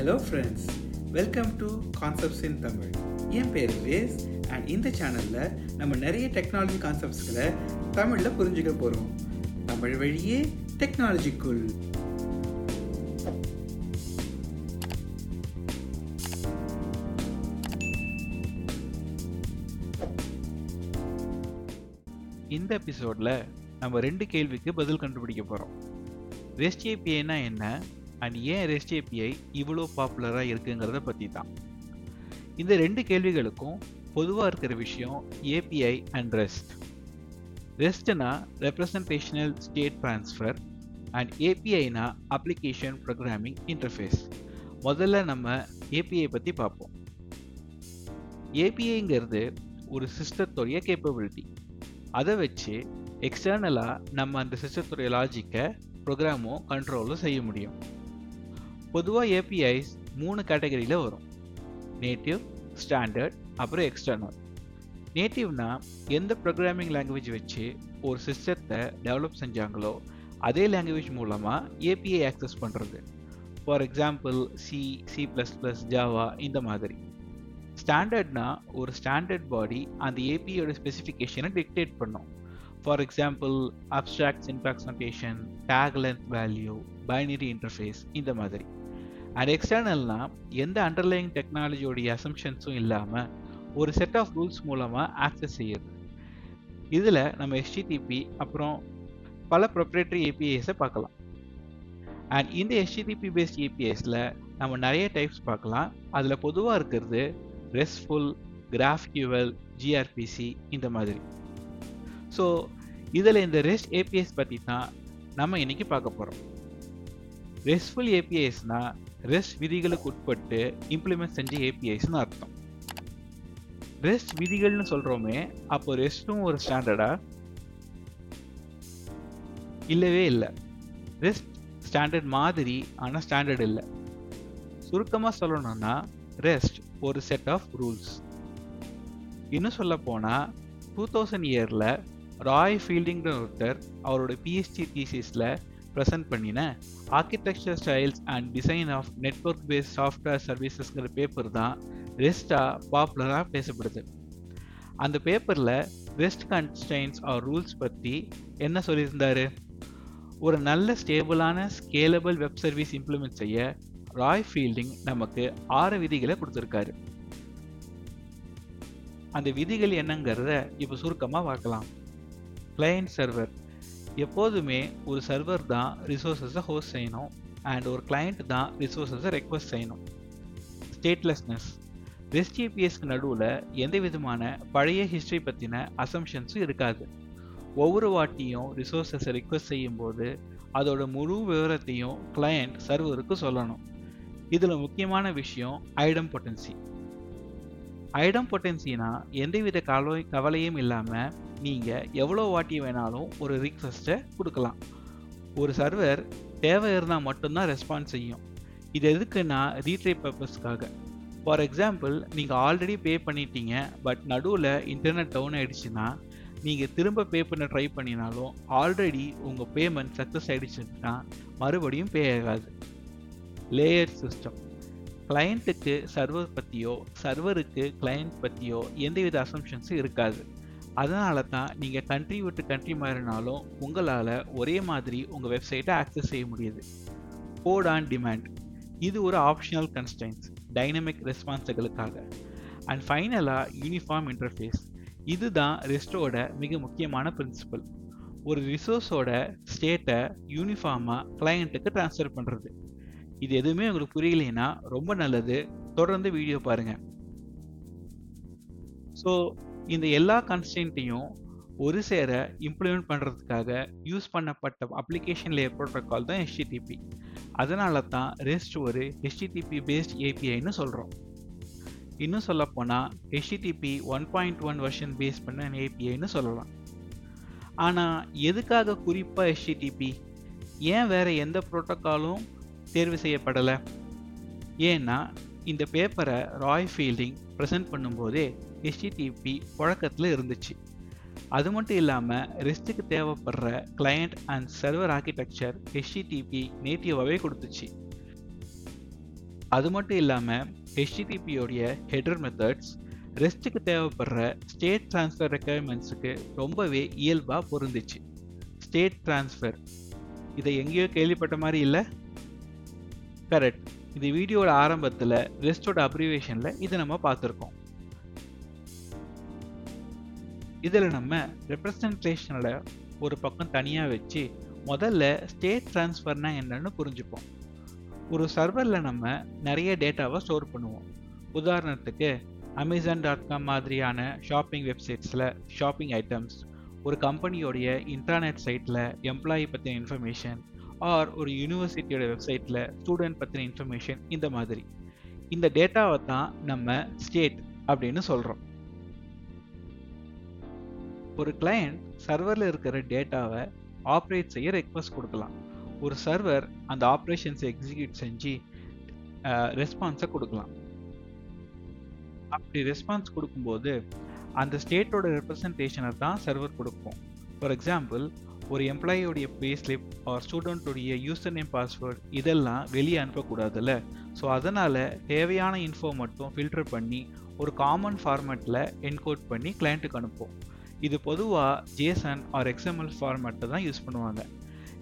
Hello friends welcome to concepts in Tamil என் பேர் பேஸ் and இந்த சேனலில் நம்ம நிறைய டெக்னாலஜி கான்செப்ட்ஸ்களை தமிழில் புரிஞ்சுக்க போகிறோம் தமிழ் வழியே டெக்னாலஜிக்குள் இந்த எபிசோடில் நம்ம ரெண்டு கேள்விக்கு பதில் கண்டுபிடிக்க போகிறோம் ரெஸ்ட் ஏபிஐனா என்ன? அண்ட் ஏன் ரெஸ்ட் ஏபிஐ இவ்வளோ பாப்புலராக இருக்குங்கிறத பற்றி தான் இந்த ரெண்டு கேள்விகளுக்கும் பொதுவாக இருக்கிற விஷயம் ஏபிஐ அண்ட் ரெஸ்ட் ரெஸ்ட்னா ரெப்ரசன்டேஷனல் ஸ்டேட் ட்ரான்ஸ்ஃபர் அண்ட் ஏபிஐனா அப்ளிகேஷன் ப்ரோக்ராமிங் இன்டர்ஃபேஸ் முதல்ல நம்ம ஏபிஐ பற்றி பார்ப்போம். ஏபிஐங்கிறது ஒரு சிஸ்டத்துடைய கேப்பபிலிட்டி அதை வச்சு எக்ஸ்டர்னலாக நம்ம அந்த சிஸ்டத்துடைய லாஜிக்கை ப்ரோக்ராமோ கண்ட்ரோலோ செய்ய முடியும். பொதுவாக ஏபிஐஸ் மூணு கேட்டகரியில் வரும். நேட்டிவ் ஸ்டாண்டர்ட் அப்புறம் எக்ஸ்டர்னல் நேட்டிவ்னா எந்த ப்ரோக்ராமிங் லாங்குவேஜ் வச்சு ஒரு சிஸ்டத்தை டெவலப் செஞ்சாங்களோ அதே லாங்குவேஜ் மூலமாக ஏபிஐ ஆக்சஸ் பண்ணுறது for example C C plus plus Java இந்த மாதிரி. ஸ்டாண்டர்ட்னா ஒரு ஸ்டாண்டர்ட் பாடி அந்த ஏபிஐயோட ஸ்பெசிஃபிகேஷனை டிக்டேட் பண்ணும். For example abstract syntax notation tag length value binary interface இந்த மாதிரி. அண்ட் எக்ஸ்டர்னல்னா எந்த அண்டர்லைங் டெக்னாலஜியோடைய அசம்ஷன்ஸும் இல்லாமல் ஒரு செட் ஆஃப் ரூல்ஸ் மூலமாக ஆக்சஸ் செய்யுது இதில் நம்ம எஸ்டிடிபி அப்புறம் பல ப்ரொப்ரேட்டரி ஏபிஐஸை பார்க்கலாம். அண்ட் இந்த எஸ்டிடிபி பேஸ்ட் ஏபிஐஸில் நம்ம நிறைய டைப்ஸ் பார்க்கலாம். அதில் பொதுவாக இருக்கிறது ரெஸ்ட்ஃபுல் கிராஃப்கியூவல் ஜிஆர்பிசி இந்த மாதிரி. ஸோ இதில் இந்த ரெஸ்ட் ஏபிஎஸ் பற்றி தான் நம்ம இன்னைக்கு பார்க்க போகிறோம் ரெஸ்ட்ஃபுல் ஏபிஎஸ்னால் ரெஸ்ட் விதிகளுக்கு உட்பட்டு இம்ப்ளிமெண்ட் செஞ்ச ஏபிஐஸ்னு அர்த்தம். ரெஸ்ட் விதிகள்னு சொல்கிறோமே அப்போ ரெஸ்ட்டும் ஒரு ஸ்டாண்டர்டா இல்லவே இல்லை. ரெஸ்ட் ஸ்டாண்டர்ட் மாதிரி ஆனால் ஸ்டாண்டர்ட் இல்லை. சுருக்கமாக சொல்லணும்னா ரெஸ்ட் ஒரு செட் ஆஃப் ரூல்ஸ் இன்னும் சொல்ல போனால் டூ தௌசண்ட் இயரில் ராய் ஃபீல்டிங்கிற ஒருத்தர் அவரோட பிஹெச்டி தீசிஸில் ப்ரெசென்ட் பண்ணின architecture styles and design of network based software சர்வீசஸ்ங்கிற paper தான் ரெஸ்ட்டாக பாப்புலராக பேசப்படுது. அந்த பேப்பரில் ரெஸ்ட் கன்ஸ்டைன்ஸ் ஆர் ரூல்ஸ் பற்றி என்ன சொல்லியிருந்தார்? ஒரு நல்ல ஸ்டேபிளான ஸ்கேலபிள் வெப் சர்வீஸ் இம்ப்ளிமெண்ட் செய்ய ராய் ஃபீல்டிங் நமக்கு ஆறு விதிகளை கொடுத்துருக்காரு. அந்த விதிகள் என்னங்கிறத இப்போ சுருக்கமாக பார்க்கலாம். கிளையண்ட் சர்வர் எப்போதுமே ஒரு சர்வர் தான் ரிசோர்ஸஸை ஹோஸ்ட் செய்யணும். அண்ட் ஒரு கிளையண்ட் தான் ரிசோர்ஸஸை ரெக்வஸ்ட் செய்யணும். ஸ்டேட்லெஸ்னஸ் ரெஸ்ட் ஏபிஎஸ்க்கு நடுவில் எந்த விதமான பழைய ஹிஸ்ட்ரி பற்றின அசம்ஷன்ஸும் இருக்காது. ஒவ்வொரு வாட்டியும் ரிசோர்ஸஸை ரிக்வஸ்ட் செய்யும்போது அதோட முழு விவரத்தையும் கிளையண்ட் சர்வருக்கு சொல்லணும். இதில் முக்கியமான விஷயம் ஐடம் பொட்டன்சி ஐடம் பொட்டன்சினா எந்தவித கவலை கவலையும் இல்லாமல் நீங்கள் எவ்வளோ வாட்டி வேணாலும் ஒரு ரிக்வஸ்ட்டை கொடுக்கலாம். ஒரு சர்வர் தேவை இருந்தால் மட்டும்தான் ரெஸ்பான்ஸ் செய்யும். இது எதுக்குன்னா ரீட்ரை பர்பஸ்க்காக ஃபார் எக்ஸாம்பிள் நீங்கள் ஆல்ரெடி பே பண்ணிட்டீங்க பட் நடுவில் இன்டர்நெட் டவுன் ஆகிடுச்சுன்னா நீங்கள் திரும்ப பே பண்ண ட்ரை பண்ணினாலும் ஆல்ரெடி உங்கள் பேமெண்ட் சக்ஸஸ் ஆகிடுச்சுன்னா மறுபடியும் பே ஆகாது. லேயர் சிஸ்டம் கிளையண்ட்டுக்கு சர்வர் பற்றியோ சர்வருக்கு கிளையண்ட் பற்றியோ எந்தவித அசம்ஷன்ஸும் இருக்காது. அதனால தான் நீங்கள் கண்ட்ரி விட்டு கண்ட்ரி மாறினாலும் உங்களால் ஒரே மாதிரி உங்கள் வெப்சைட்டை ஆக்சஸ் செய்ய முடியுது. கோட் ஆன் டிமாண்ட் இது ஒரு ஆப்ஷனல் கன்ஸ்டன்ஸ் டைனமிக் ரெஸ்பான்ஸுகளுக்காக அண்ட் ஃபைனலாக யூனிஃபார்ம் இன்டர்ஃபேஸ் இதுதான் ரெஸ்டோட மிக முக்கியமான பிரின்சிபல் ஒரு ரிசோர்ஸோட ஸ்டேட்டை யூனிஃபார்மாக கிளையண்ட்டுக்கு ட்ரான்ஸ்ஃபர் பண்ணுறது இது எதுவுமே உங்களுக்கு புரியலைன்னா ரொம்ப நல்லது. தொடர்ந்து வீடியோ பாருங்க. ஸோ இந்த எல்லா கன்ஸ்டன்ட்டையும் ஒரு சேர இம்ப்ளிமெண்ட் பண்ணுறதுக்காக யூஸ் பண்ணப்பட்ட அப்ளிகேஷன் லேயர் ப்ரோட்டோக்கால் தான் ஹெச்டிடிபி அதனால தான் ரெஸ்ட் ஒரு ஹெச்டிடிபி பேஸ்ட் ஏபிஐன்னு சொல்கிறோம் இன்னும் சொல்லப்போனால் HTTP one point one version base பண்ண ஏபிஐன்னு சொல்லலாம். ஆனால் எதுக்காக குறிப்பாக ஹெச்டிடிபி ஏன் வேறு எந்த ப்ரோட்டோக்காலும் தேர்வு செய்யப்படலை. ஏன்னா இந்த பேப்பரை ராய் ஃபீல்டிங் ப்ரெசென்ட் பண்ணும்போதே ஹெச்டிடிபி புழக்கத்தில் இருந்துச்சு. அது மட்டும் இல்லாமல் ரிஸ்ட்டுக்கு தேவைப்படுற client and server architecture HTTP நேட்டிவாகவே கொடுத்துச்சு. அது மட்டும் இல்லாமல் ஹெச்டிடிபியோடைய ஹெடர் மெத்தட்ஸ் ரெஸ்ட்டுக்கு தேவைப்படுற ஸ்டேட் ட்ரான்ஸ்ஃபர் ரெக்குயர்மெண்ட்ஸுக்கு ரொம்பவே இயல்பாக பொருந்துச்சு. ஸ்டேட் ட்ரான்ஸ்ஃபர் இதை எங்கேயோ கேள்விப்பட்ட மாதிரி இல்லை? கரெக்ட் இது வீடியோட ஆரம்பத்தில் ரெஸ்டோட அப்ரிவேஷனில் இதை நம்ம பார்த்துருக்கோம். இதில் நம்ம ரெப்ரசன்டேஷனில் ஒரு பக்கம் தனியாக வச்சு முதல்ல ஸ்டேட் ட்ரான்ஸ்ஃபர்னா என்னன்னு புரிஞ்சுப்போம். ஒரு சர்வரில் நம்ம நிறைய டேட்டாவை ஸ்டோர் பண்ணுவோம். உதாரணத்துக்கு அமேசான் டாட் காம் மாதிரியான ஷாப்பிங் வெப்சைட்ஸில் ஷாப்பிங் ஐட்டம்ஸ் ஒரு கம்பெனியோடைய இன்டர்நெட் சைட்டில் எம்ப்ளாயி பற்றின இன்ஃபர்மேஷன் ஆர் ஒரு யூனிவர்சிட்டியோட வெப்சைட்டில் ஸ்டூடெண்ட் பற்றின இன்ஃபர்மேஷன் இந்த மாதிரி. இந்த டேட்டாவை தான் நம்ம ஸ்டேட் அப்படின்னு சொல்கிறோம் ஒரு கிளையண்ட் சர்வரில் இருக்கிற டேட்டாவை ஆப்ரேட் செய்ய ரெக்வஸ்ட் கொடுக்கலாம். ஒரு சர்வர் அந்த ஆப்ரேஷன்ஸை எக்ஸிக்யூட் செஞ்சு ரெஸ்பான்ஸை கொடுக்கலாம். அப்படி ரெஸ்பான்ஸ் கொடுக்கும்போது அந்த ஸ்டேட்டோட ரெப்ரசன்டேஷனை தான் சர்வர் கொடுப்போம் ஃபார் எக்ஸாம்பிள் ஒரு எம்ப்ளாயியோடைய பே ஸ்லிப் ஆர் ஸ்டூடெண்ட்டுடைய யூசர் நேம் பாஸ்வேர்ட் இதெல்லாம் வெளியே அனுப்பக்கூடாதுல்ல. ஸோ அதனால் தேவையான இன்ஃபோ மட்டும் ஃபில்டர் பண்ணி ஒரு காமன் ஃபார்மேட்டில் என்கோட் பண்ணி கிளைண்ட்டுக்கு அனுப்போம் இது பொதுவாக ஜேசன் ஆர் எக்ஸ்எம்எல் ஃபார்மேட்டை தான் யூஸ் பண்ணுவாங்க.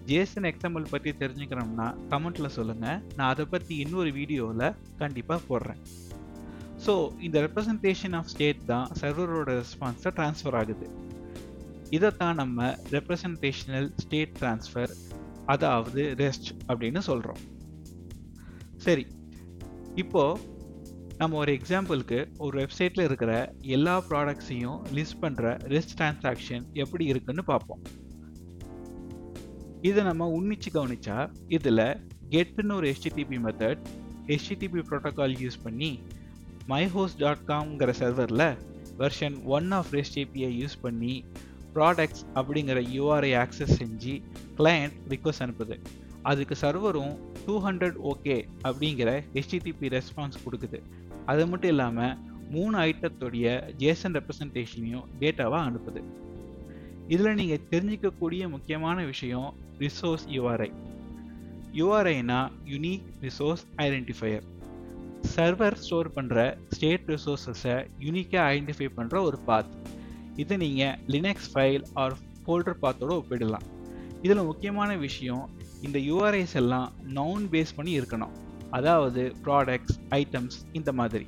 ஜேசன் எக்ஸ்எம்எல் பற்றி தெரிஞ்சுக்கணும்னா கமெண்ட்டில் சொல்லுங்கள் நான் அதை பற்றி இன்னொரு வீடியோவில் கண்டிப்பாக போடுறேன். ஸோ இந்த ரெப்ரசன்டேஷன் ஆஃப் ஸ்டேட் தான் சர்வரோட ரெஸ்பான்ஸை ட்ரான்ஸ்ஃபர் ஆகுது. இதைத்தான் நம்ம ரெப்ரசன்டேஷனல் ஸ்டேட் ட்ரான்ஸ்ஃபர் அதாவது ரெஸ்ட் அப்படின்னு சொல்கிறோம் சரி இப்போது நம்ம ஒரு எக்ஸாம்பிளுக்கு ஒரு வெப்சைட்டில் இருக்கிற எல்லா ப்ராடக்ட்ஸையும் லிஸ்ட் பண்ணுற ரெஸ்ட் டிரான்சாக்ஷன் எப்படி இருக்குன்னு பார்ப்போம். இதை நம்ம உன்னிச்சு கவனிச்சா இதில் கெட்னு ஒரு HTTP method HTTP protocol use பண்ணி மைஹோஸ் டாட் காம்ங்கிற சர்வரில் version one of REST API use பண்ணி ப்ராடக்ட்ஸ் அப்படிங்கிற யூஆர்ஐ ஆக்சஸ் செஞ்சு கிளையண்ட் ரிக்வஸ்ட் அனுப்புது. அதுக்கு சர்வரும் டூ ஹண்ட்ரட் ஓகே அப்படிங்கிற ஹெச்டிடிபி ரெஸ்பான்ஸ் கொடுக்குது. அது மட்டும் இல்லாமல் மூணு ஐட்டத்துடைய ஜேசன் ரெப்ரசன்டேஷனையும் டேட்டாவாக அனுப்புது. இதில் நீங்கள் தெரிஞ்சிக்கக்கூடிய முக்கியமான விஷயம் resource URI யூஆர்ஐனா unique resource identifier server store பண்ணுற ஸ்டேட் ரிசோர்ஸஸை யூனிக்காக ஐடென்டிஃபை பண்ணுற ஒரு பாத் இதை நீங்கள் லினக்ஸ் ஃபைல் ஆர் ஃபோல்டர் பாத்தோட ஒப்பிடலாம். இதில் முக்கியமான விஷயம் இந்த யூஆர்ஐஸ் எல்லாம் நவுன் பேஸ் பண்ணி இருக்கணும். அதாவது ப்ராடக்ட்ஸ் ஐட்டம்ஸ் இந்த மாதிரி.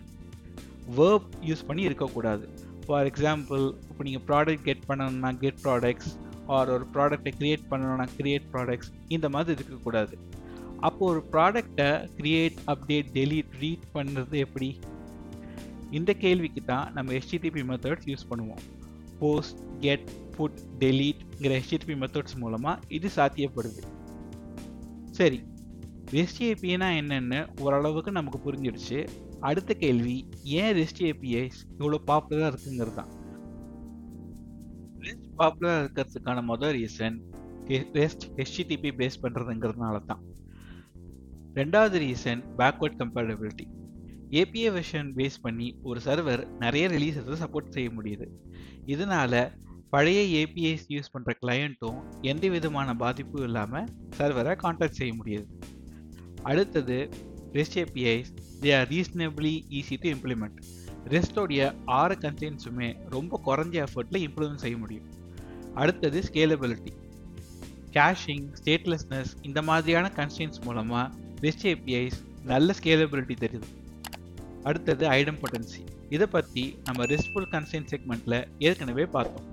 வேர்ப் யூஸ் பண்ணி இருக்கக்கூடாது. ஃபார் எக்ஸாம்பிள் இப்போ நீங்கள் ப்ராடக்ட் கெட் பண்ணணும்னா கெட் ப்ராடக்ட்ஸ் ஆர் ஒரு ப்ராடக்டை க்ரியேட் பண்ணணும்னா க்ரியேட் ப்ராடக்ட்ஸ் இந்த மாதிரி இருக்கக்கூடாது. அப்போது ஒரு ப்ராடக்டை க்ரியேட் அப்டேட் டெலீட் ரீட் பண்ணுறது எப்படி? இந்த கேள்விக்கு தான் நம்ம ஹெச்டிடிபி மெத்தட்ஸ் யூஸ் பண்ணுவோம். போஸ்ட் கெட் புட் டெலீட்ங்கிற ஹெச்டிடிபி மெத்தட்ஸ் மூலமாக இது சாத்தியப்படுது. சரி ரெஸ்டிஏபினா என்னென்னு ஓரளவுக்கு நமக்கு புரிஞ்சிடுச்சு அடுத்த கேள்வி ஏன் ரெஸ்டிஏபிஐ இவ்வளோ பாப்புலராக இருக்குங்கிறது தான் ரெஸ்ட் பாப்புலராக இருக்கிறதுக்கான மொதல் ரீசன் ரெஸ்ட் ஹெச்டிடிபி பேஸ் பண்ணுறதுங்கிறதுனால தான் ரெண்டாவது reason backward compatibility API version base பண்ணி ஒரு சர்வர் நிறைய ரிலீஸஸை சப்போர்ட் செய்ய முடியுது. இதனால பழைய ஏபிஐஸ் யூஸ் பண்ணுற கிளையண்ட்டும் எந்த விதமான பாதிப்பும் இல்லாமல் சர்வரை கான்டாக்ட் செய்ய முடியுது. அடுத்தது REST APIs they are reasonably easy to implement ரெஸ்டோடைய ஆறு கன்டென்ட்ஸுமே ரொம்ப குறைஞ்ச எஃபர்ட்டில் இம்ப்ளிமெண்ட் செய்ய முடியும். அடுத்தது ஸ்கேலபிலிட்டி கேஷிங் ஸ்டேட்லெஸ்னஸ் இந்த மாதிரியான கன்ஸ்டன்ஸ் மூலமாக ரெஸ்ட் ஏபிஐஸ் நல்ல ஸ்கேலபிலிட்டி தெரியுது. அடுத்தது ஐடம் பொட்டன்சி இதை பற்றி நம்ம ரெஸ்ட்ஃபுல் கன்சென்ட் செக்மெண்ட்டில் ஏற்கனவே பார்த்தோம்.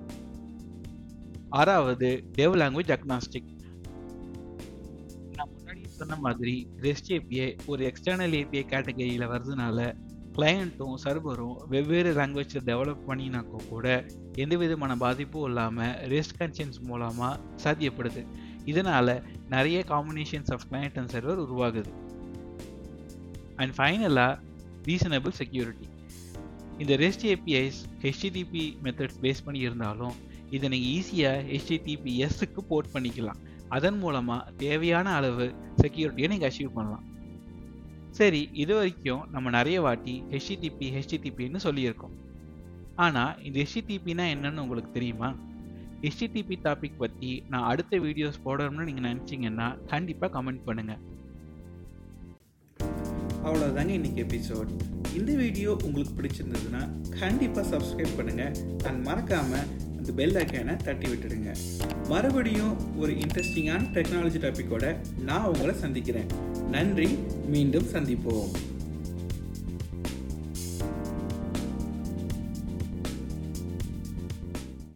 ஆறாவது டேவ் லாங்குவேஜ் அக்னாஸ்டிக் நான் முன்னாடி சொன்ன மாதிரி ரெஸ்ட் ஏபிஐ ஒரு எக்ஸ்டர்னல் ஏபிஐ கேட்டகரியில் வர்றதுனால கிளையண்ட்டும் சர்வரும் வெவ்வேறு லாங்குவேஜை டெவலப் பண்ணினாக்கோ கூட எந்த விதமான பாதிப்பும் இல்லாமல் ரெஸ்ட் கன்சென்ஸ் மூலமாக சாத்தியப்படுது. இதனால் நிறைய combinations of client and server உருவாகுது. அண்ட் ஃபைனலாக ரீசனபிள் செக்யூரிட்டி இந்த REST APIs HTTP methods base பண்ணி இருந்தாலும் இதை நீங்கள் ஈஸியாக ஹெச்டிடிபிஎஸ்க்கு போர்ட் பண்ணிக்கலாம். அதன் மூலமாக தேவையான அளவு செக்யூரிட்டியை நீங்கள் அச்சீவ் பண்ணலாம். சரி இது வரைக்கும் நம்ம நிறைய வாட்டி ஹெச்டிடிபி ஹெச்டிடிபின்னு சொல்லியிருக்கோம். ஆனால் இந்த ஹெச்டிடிபினா என்னன்னு உங்களுக்கு தெரியுமா? ஹெச்டிடிபி டாபிக் பற்றி நான் அடுத்த வீடியோஸ் போடணும்னு நீங்கள் நினச்சிங்கன்னா கண்டிப்பாக கமெண்ட் பண்ணுங்கள் அவ்வளோதாங்க இன்றைக்கி எபிசோட் இந்த வீடியோ உங்களுக்கு பிடிச்சிருந்ததுன்னா கண்டிப்பாக சப்ஸ்கிரைப் பண்ணுங்கள் அண்ட் மறக்காமல் அந்த பெல் ஐக்கானை தட்டி விட்டுடுங்க. மறுபடியும் ஒரு இன்ட்ரெஸ்டிங்கான டெக்னாலஜி டாப்பிக்கோட நான் உங்களை சந்திக்கிறேன். நன்றி மீண்டும் சந்திப்போம்.